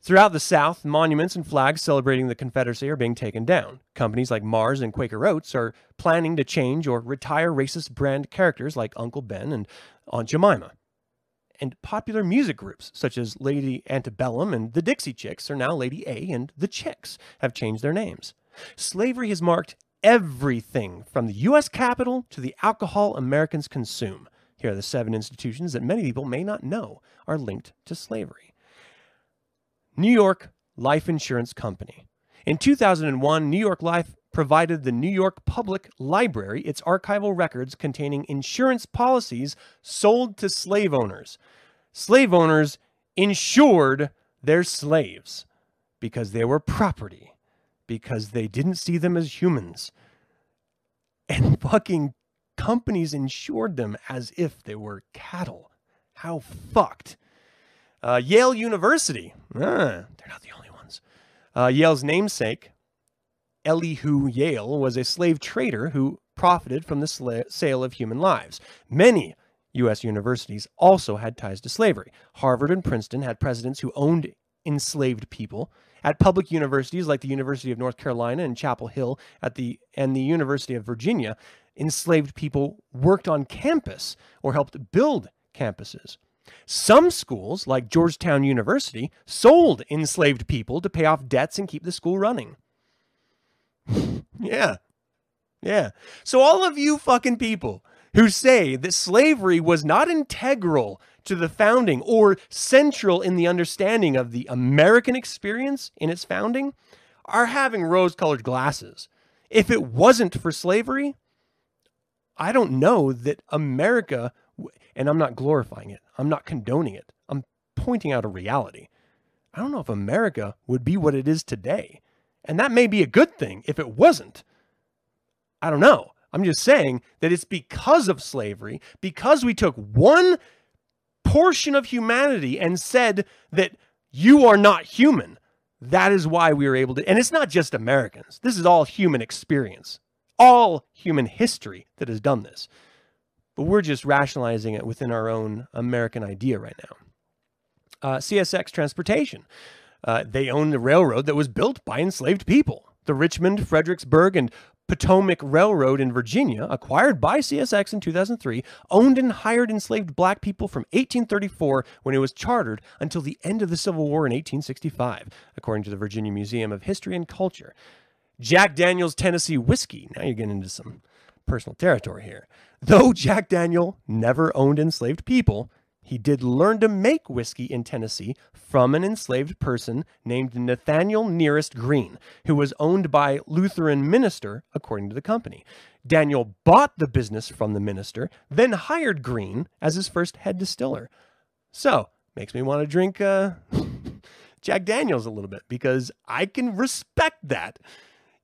Throughout the South, monuments and flags celebrating the Confederacy are being taken down. Companies like Mars and Quaker Oats are planning to change or retire racist brand characters like Uncle Ben and Aunt Jemima. And popular music groups such as Lady Antebellum and the Dixie Chicks are now Lady A and the Chicks have changed their names. Slavery has marked everything from the U.S. Capitol to the alcohol Americans consume. Here are the seven institutions that many people may not know are linked to slavery. New York Life Insurance Company. In 2001, New York Life provided the New York Public Library its archival records containing insurance policies sold to slave owners. Slave owners insured their slaves because they were property, because they didn't see them as humans. And fucking companies insured them as if they were cattle. How fucked. Uh, Yale University. Ah, they're not the only ones. Uh, Yale's namesake, Elihu Yale, was a slave trader who profited from the sla- sale of human lives. Many U.S. universities also had ties to slavery. Harvard and Princeton had presidents who owned enslaved people. At public universities like the University of North Carolina and Chapel Hill at the, and the University of Virginia, enslaved people worked on campus or helped build campuses. Some schools, like Georgetown University, sold enslaved people to pay off debts and keep the school running. yeah. Yeah. So, all of you fucking people who say that slavery was not integral to the founding or central in the understanding of the American experience in its founding are having rose colored glasses. If it wasn't for slavery, I don't know that America and I'm not glorifying it. I'm not condoning it. I'm pointing out a reality. I don't know if America would be what it is today. And that may be a good thing if it wasn't. I don't know. I'm just saying that it's because of slavery, because we took one portion of humanity and said that you are not human. That is why we were able to, and it's not just Americans. This is all human experience, all human history that has done this. But we're just rationalizing it within our own American idea right now. Uh, CSX Transportation. Uh, they own the railroad that was built by enslaved people. The Richmond, Fredericksburg, and Potomac Railroad in Virginia, acquired by CSX in 2003, owned and hired enslaved black people from 1834 when it was chartered until the end of the Civil War in 1865, according to the Virginia Museum of History and Culture. Jack Daniels Tennessee Whiskey. Now you're getting into some personal territory here. Though Jack Daniel never owned enslaved people, he did learn to make whiskey in Tennessee from an enslaved person named Nathaniel Nearest Green, who was owned by Lutheran minister, according to the company. Daniel bought the business from the minister, then hired Green as his first head distiller. So, makes me want to drink uh, Jack Daniels a little bit because I can respect that.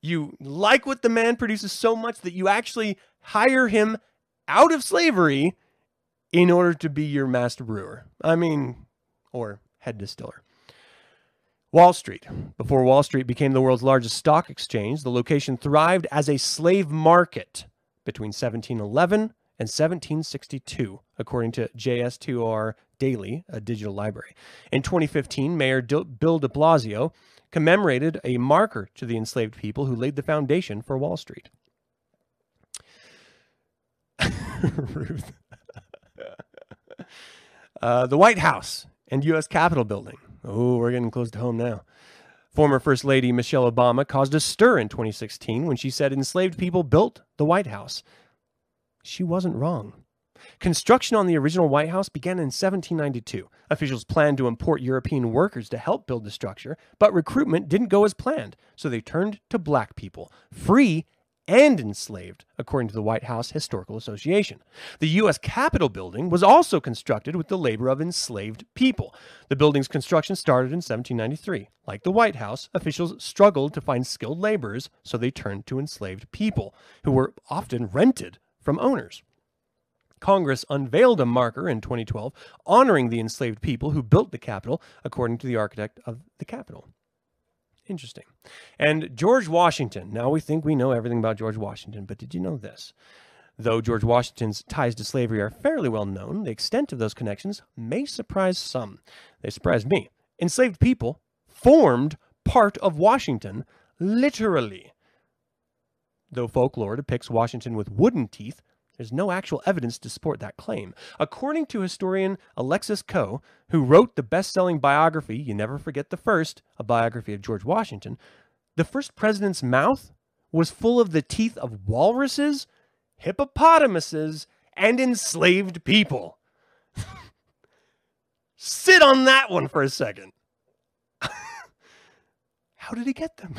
You like what the man produces so much that you actually hire him out of slavery in order to be your master brewer. I mean, or head distiller. Wall Street. Before Wall Street became the world's largest stock exchange, the location thrived as a slave market between 1711 and 1762, according to JSTOR Daily, a digital library. In 2015, Mayor Bill de Blasio commemorated a marker to the enslaved people who laid the foundation for Wall Street. Ruth. Uh, the White House and U.S. Capitol building. Oh, we're getting close to home now. Former First Lady Michelle Obama caused a stir in 2016 when she said enslaved people built the White House. She wasn't wrong. Construction on the original White House began in 1792. Officials planned to import European workers to help build the structure, but recruitment didn't go as planned, so they turned to black people, free and enslaved, according to the White House Historical Association. The U.S. Capitol building was also constructed with the labor of enslaved people. The building's construction started in 1793. Like the White House, officials struggled to find skilled laborers, so they turned to enslaved people, who were often rented from owners. Congress unveiled a marker in 2012 honoring the enslaved people who built the Capitol, according to the architect of the Capitol. Interesting. And George Washington. Now we think we know everything about George Washington, but did you know this? Though George Washington's ties to slavery are fairly well known, the extent of those connections may surprise some. They surprised me. Enslaved people formed part of Washington, literally. Though folklore depicts Washington with wooden teeth, there's no actual evidence to support that claim. According to historian Alexis Coe, who wrote the best selling biography, You Never Forget the First, a biography of George Washington, the first president's mouth was full of the teeth of walruses, hippopotamuses, and enslaved people. Sit on that one for a second. How did he get them?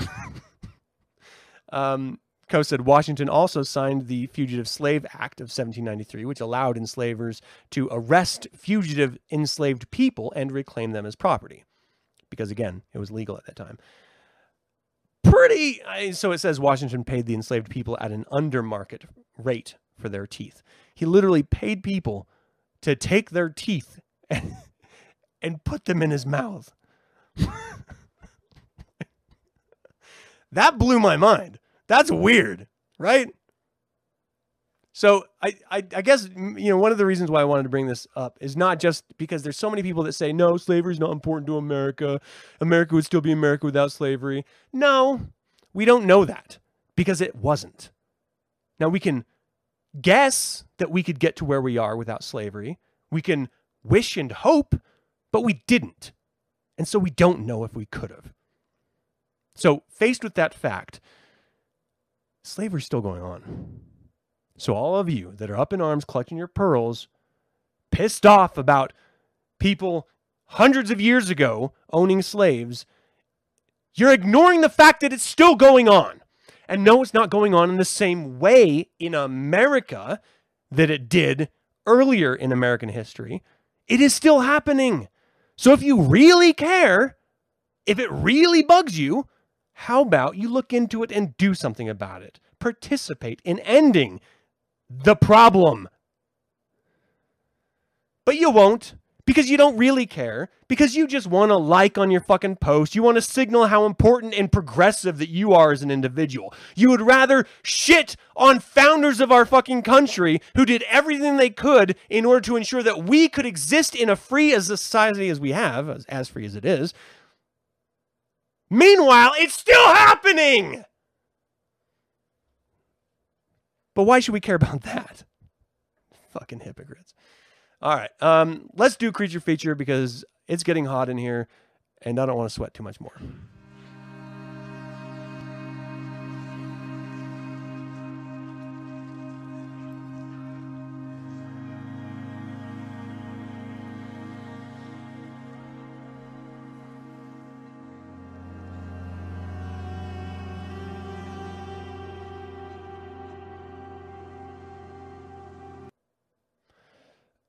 um, Coe said Washington also signed the Fugitive Slave Act of 1793, which allowed enslavers to arrest fugitive enslaved people and reclaim them as property. Because again, it was legal at that time. Pretty. So it says Washington paid the enslaved people at an undermarket rate for their teeth. He literally paid people to take their teeth and, and put them in his mouth. that blew my mind. That's weird, right? So I, I, I guess you know one of the reasons why I wanted to bring this up is not just because there's so many people that say no slavery is not important to America. America would still be America without slavery. No, we don't know that because it wasn't. Now we can guess that we could get to where we are without slavery. We can wish and hope, but we didn't. And so we don't know if we could have. So faced with that fact, slavery's still going on. So, all of you that are up in arms collecting your pearls, pissed off about people hundreds of years ago owning slaves, you're ignoring the fact that it's still going on. And no, it's not going on in the same way in America that it did earlier in American history. It is still happening. So if you really care, if it really bugs you, how about you look into it and do something about it? Participate in ending the problem. But you won't because you don't really care, because you just want to like on your fucking post. You want to signal how important and progressive that you are as an individual. You would rather shit on founders of our fucking country who did everything they could in order to ensure that we could exist in a free as society as we have, as, as free as it is. Meanwhile, it's still happening. But why should we care about that? Fucking hypocrites. All right. Um, let's do creature feature because it's getting hot in here and I don't want to sweat too much more.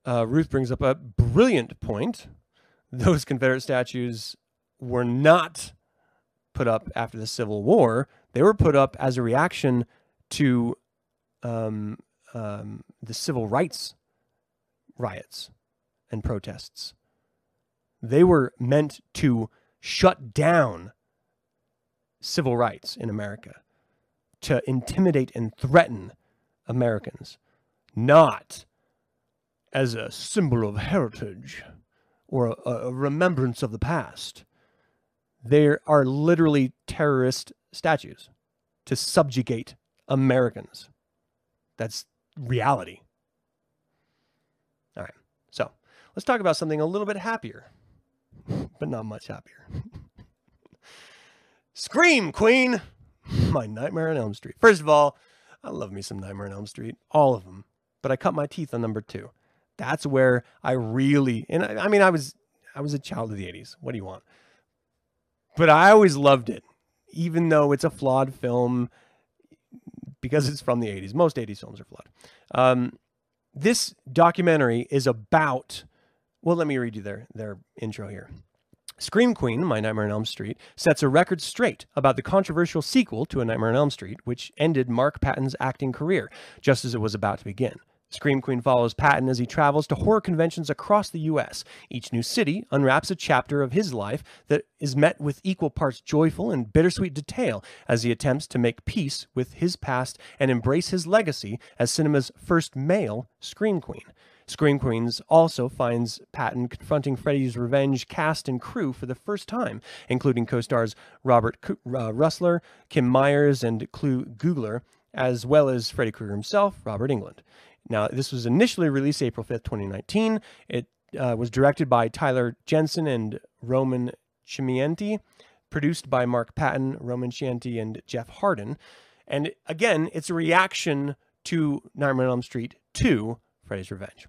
Uh, Ruth brings up a brilliant point. Those Confederate statues were not put up after the Civil War. They were put up as a reaction to um, um, the civil rights riots and protests. They were meant to shut down civil rights in America, to intimidate and threaten Americans, not as a symbol of heritage or a, a remembrance of the past. There are literally terrorist statues to subjugate Americans. That's reality. All right. So let's talk about something a little bit happier, but not much happier. Scream Queen! My Nightmare on Elm Street. First of all, I love me some Nightmare on Elm Street, all of them. But I cut my teeth on number two. That's where I really, and I, I mean, I was, I was a child of the '80s. What do you want? But I always loved it, even though it's a flawed film because it's from the 80s. Most 80s films are flawed. Um, this documentary is about, well, let me read you their, their intro here. Scream Queen, My Nightmare on Elm Street, sets a record straight about the controversial sequel to A Nightmare on Elm Street, which ended Mark Patton's acting career just as it was about to begin. Scream Queen follows Patton as he travels to horror conventions across the U.S. Each new city unwraps a chapter of his life that is met with equal parts joyful and bittersweet detail as he attempts to make peace with his past and embrace his legacy as cinema's first male Scream Queen. Scream Queens also finds Patton confronting Freddy's Revenge cast and crew for the first time, including co stars Robert uh, Rusler, Kim Myers, and Clu Gulager, as well as Freddy Krueger himself, Robert Englund. Now, this was initially released April 5th, 2019. It uh, was directed by Tyler Jensen and Roman Chimienti, produced by Mark Patton, Roman Chimienti, and Jeff Harden. And again, it's a reaction to Nightmare on Elm Street 2, Freddy's Revenge.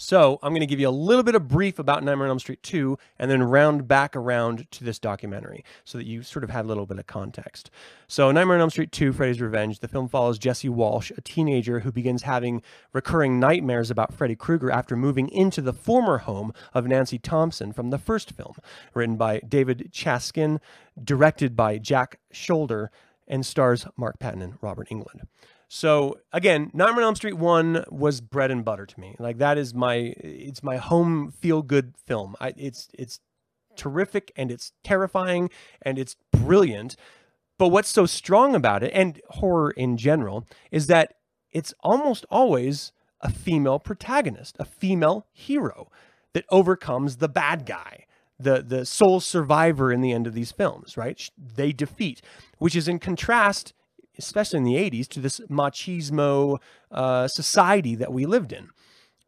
So I'm going to give you a little bit of brief about Nightmare on Elm Street 2 and then round back around to this documentary so that you sort of had a little bit of context. So Nightmare on Elm Street 2, Freddy's Revenge, the film follows Jesse Walsh, a teenager who begins having recurring nightmares about Freddy Krueger after moving into the former home of Nancy Thompson from the first film, written by David Chaskin, directed by Jack Sholder, and stars Mark Patton and Robert Englund. So again, Nightmare on Elm Street one was bread and butter to me. Like that is my it's my home feel good film. I, it's it's terrific and it's terrifying and it's brilliant. But what's so strong about it and horror in general is that it's almost always a female protagonist, a female hero that overcomes the bad guy, the the sole survivor in the end of these films, right? They defeat, which is in contrast especially in the 80s, to this machismo uh, society that we lived in.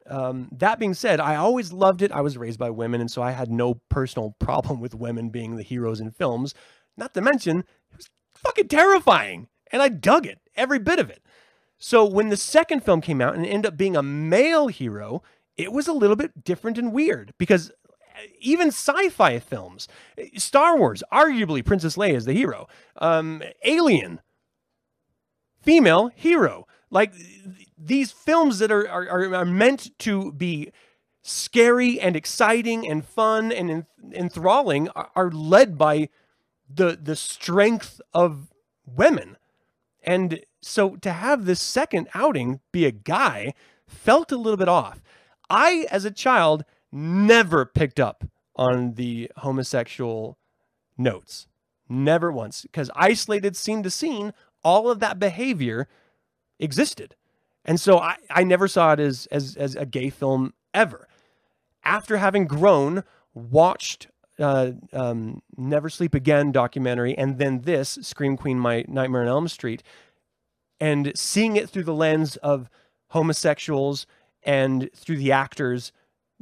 Um, that being said, I always loved it. I was raised by women, and so I had no personal problem with women being the heroes in films. Not to mention, it was fucking terrifying, and I dug it, every bit of it. So when the second film came out and ended up being a male hero, it was a little bit different and weird because uh, even sci-fi films, Star Wars, arguably Princess Leia is the hero. Um, Alien, female hero. Like these films that are, are, are meant to be scary and exciting and fun and enthralling are, are led by the the strength of women. And so to have this second outing be a guy felt a little bit off. I, as a child, never picked up on the homosexual notes. Never once. Because isolated scene to scene, all of that behavior existed. And so I, I never saw it as, as, as a gay film ever. After having grown, watched uh, um, Never Sleep Again documentary, and then this Scream Queen, My Nightmare on Elm Street, and seeing it through the lens of homosexuals and through the actors,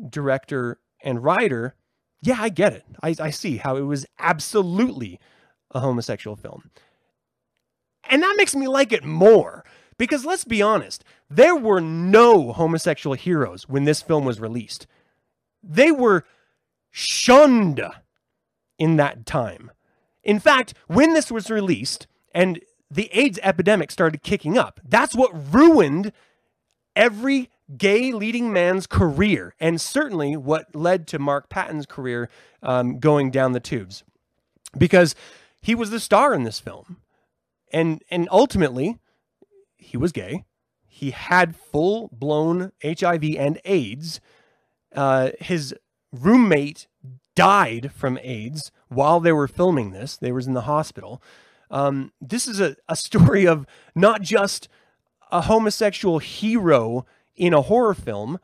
director, and writer, yeah, I get it. I, I see how it was absolutely a homosexual film. And that makes me like it more because let's be honest, there were no homosexual heroes when this film was released. They were shunned in that time. In fact, when this was released and the AIDS epidemic started kicking up, that's what ruined every gay leading man's career, and certainly what led to Mark Patton's career um, going down the tubes, because he was the star in this film, and and ultimately, he was gay. He had full blown HIV and AIDS. Uh, his roommate died from AIDS while they were filming this. They was in the hospital. Um, this is a, a story of not just a homosexual hero in a horror film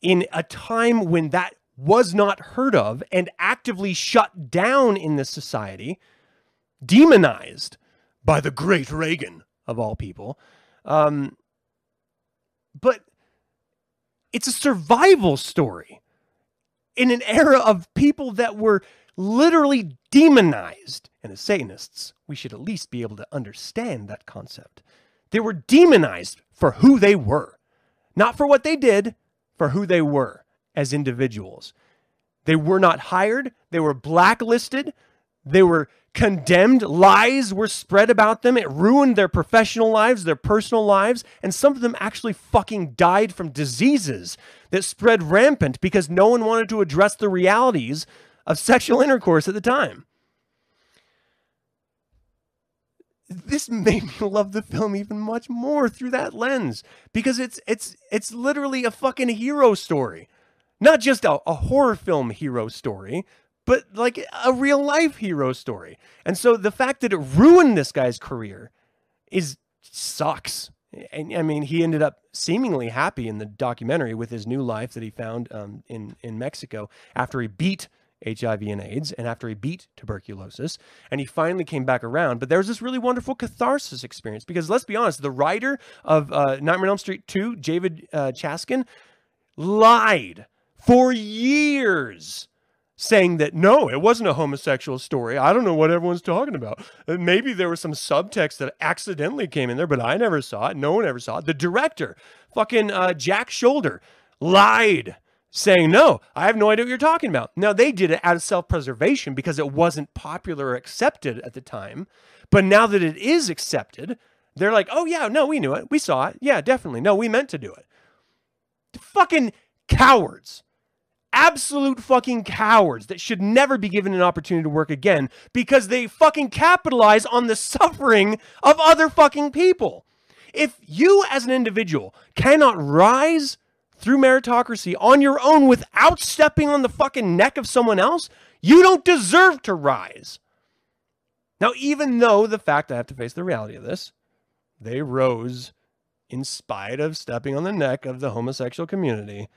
in a time when that was not heard of and actively shut down in this society, demonized by the great Reagan of all people. Um, but it's a survival story in an era of people that were literally demonized. And as Satanists, we should at least be able to understand that concept. They were demonized for who they were, not for what they did, for who they were as individuals. They were not hired, they were blacklisted, they were condemned. Lies were spread about them. It ruined their professional lives, their personal lives, and some of them actually fucking died from diseases that spread rampant because no one wanted to address the realities of sexual intercourse at the time. This made me love the film even much more through that lens because it's it's it's literally a fucking hero story. Not just a, a horror film hero story, but like a real life hero story. And so the fact that it ruined this guy's career is sucks. And I mean, he ended up seemingly happy in the documentary with his new life that he found um, in in Mexico after he beat HIV and AIDS and after he beat tuberculosis. And he finally came back around. But there was this really wonderful catharsis experience because let's be honest, the writer of uh, Nightmare on Elm Street 2, David uh, Chaskin, lied for years saying that no, it wasn't a homosexual story. I don't know what everyone's talking about. Uh, maybe there was some subtext that accidentally came in there, but I never saw it. No one ever saw it. The director, fucking uh, Jack Sholder, lied saying, no, I have no idea what you're talking about. Now, they did it out of self preservation because it wasn't popular or accepted at the time. But now that it is accepted, they're like, oh, yeah, no, we knew it. We saw it. Yeah, definitely. No, we meant to do it. Fucking cowards absolute fucking cowards that should never be given an opportunity to work again because they fucking capitalize on the suffering of other fucking people. If you as an individual cannot rise through meritocracy on your own without stepping on the fucking neck of someone else, you don't deserve to rise. Now, even though the fact I have to face the reality of this, they rose in spite of stepping on the neck of the homosexual community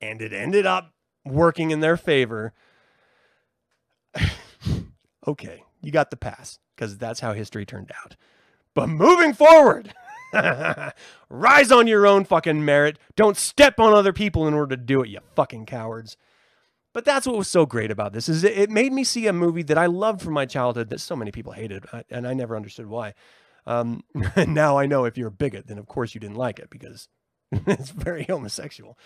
and it ended up working in their favor. okay, you got the pass because that's how history turned out. But moving forward, rise on your own fucking merit. Don't step on other people in order to do it, you fucking cowards. But that's what was so great about this is it made me see a movie that I loved from my childhood that so many people hated, and I never understood why. Um, now I know if you're a bigot, then of course you didn't like it because it's very homosexual.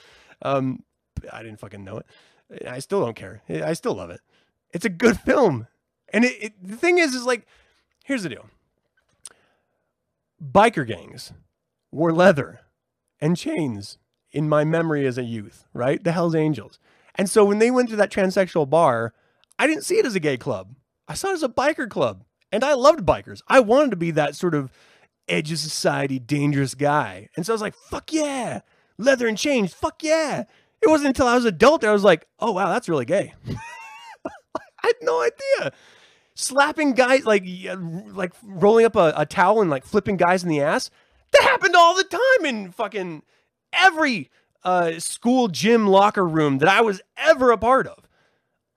Um, I didn't fucking know it. I still don't care. I still love it. It's a good film. And it, it, the thing is, is like, here's the deal. Biker gangs wore leather and chains in my memory as a youth, right? The Hells Angels. And so when they went to that transsexual bar, I didn't see it as a gay club. I saw it as a biker club. And I loved bikers. I wanted to be that sort of edge of society, dangerous guy. And so I was like, fuck yeah leather and chains. Fuck yeah. It wasn't until I was adult that I was like, oh wow, that's really gay. I had no idea. Slapping guys like like rolling up a, a towel and like flipping guys in the ass. That happened all the time in fucking every uh, school gym locker room that I was ever a part of.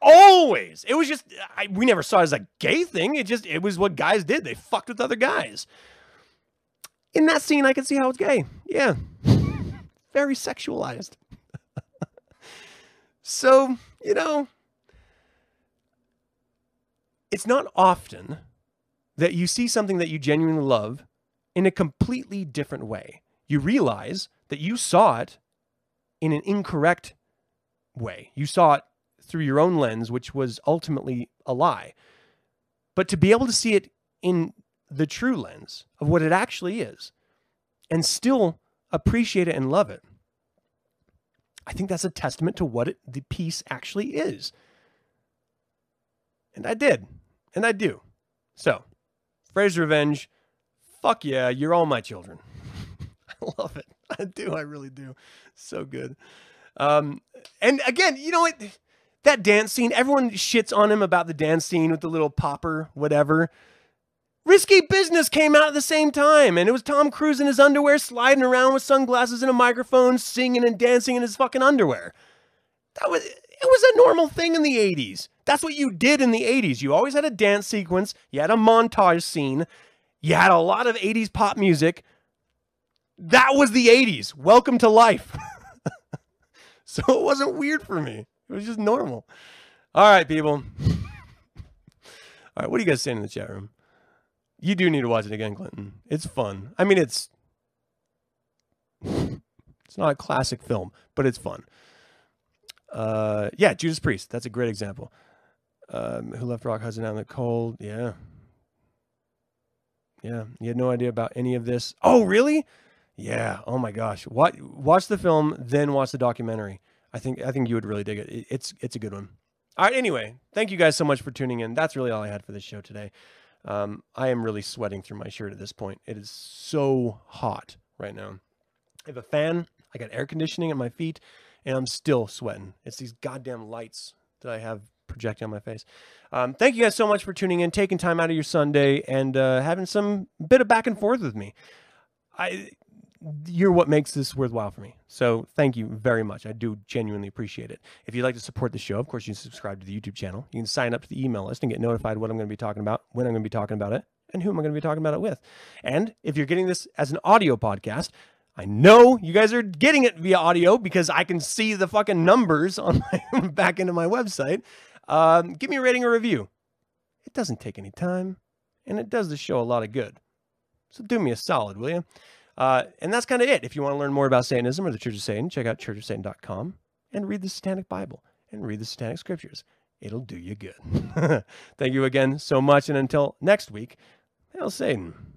Always. It was just I, we never saw it as a gay thing. It just it was what guys did. They fucked with other guys. In that scene, I can see how it's gay. Yeah. Very sexualized. so, you know, it's not often that you see something that you genuinely love in a completely different way. You realize that you saw it in an incorrect way. You saw it through your own lens, which was ultimately a lie. But to be able to see it in the true lens of what it actually is and still appreciate it and love it, I think that's a testament to what it, the piece actually is. And I did. And I do. So, Freddy's Revenge, fuck yeah, you're all my children. I love it. I do. I really do. So good. Um, and again, you know what? That dance scene, everyone shits on him about the dance scene with the little popper, whatever. Risky Business came out at the same time, and it was Tom Cruise in his underwear sliding around with sunglasses and a microphone, singing and dancing in his fucking underwear. That was it was a normal thing in the 80s. That's what you did in the 80s. You always had a dance sequence, you had a montage scene, you had a lot of 80s pop music. That was the 80s. Welcome to life. so it wasn't weird for me. It was just normal. All right, people. All right, what are you guys saying in the chat room? You do need to watch it again, Clinton. It's fun. I mean, it's it's not a classic film, but it's fun. Uh, yeah, Judas Priest. That's a great example. Um, who left Rock Hudson out in the cold? Yeah, yeah. You had no idea about any of this. Oh, really? Yeah. Oh my gosh. Watch watch the film, then watch the documentary. I think I think you would really dig it. It's it's a good one. All right. Anyway, thank you guys so much for tuning in. That's really all I had for this show today. Um, I am really sweating through my shirt at this point. It is so hot right now. I have a fan. I got air conditioning at my feet, and I'm still sweating. It's these goddamn lights that I have projecting on my face. Um, thank you guys so much for tuning in, taking time out of your Sunday, and uh, having some bit of back and forth with me. I you're what makes this worthwhile for me. So thank you very much. I do genuinely appreciate it. If you'd like to support the show, of course, you can subscribe to the YouTube channel. You can sign up to the email list and get notified what I'm going to be talking about, when I'm going to be talking about it, and who am I going to be talking about it with. And if you're getting this as an audio podcast, I know you guys are getting it via audio because I can see the fucking numbers on my back of my website. Um, give me a rating or review. It doesn't take any time, and it does the show a lot of good. So do me a solid, will you? Uh, and that's kind of it. If you want to learn more about Satanism or the Church of Satan, check out churchofsatan.com and read the Satanic Bible and read the Satanic Scriptures. It'll do you good. Thank you again so much. And until next week, hail Satan.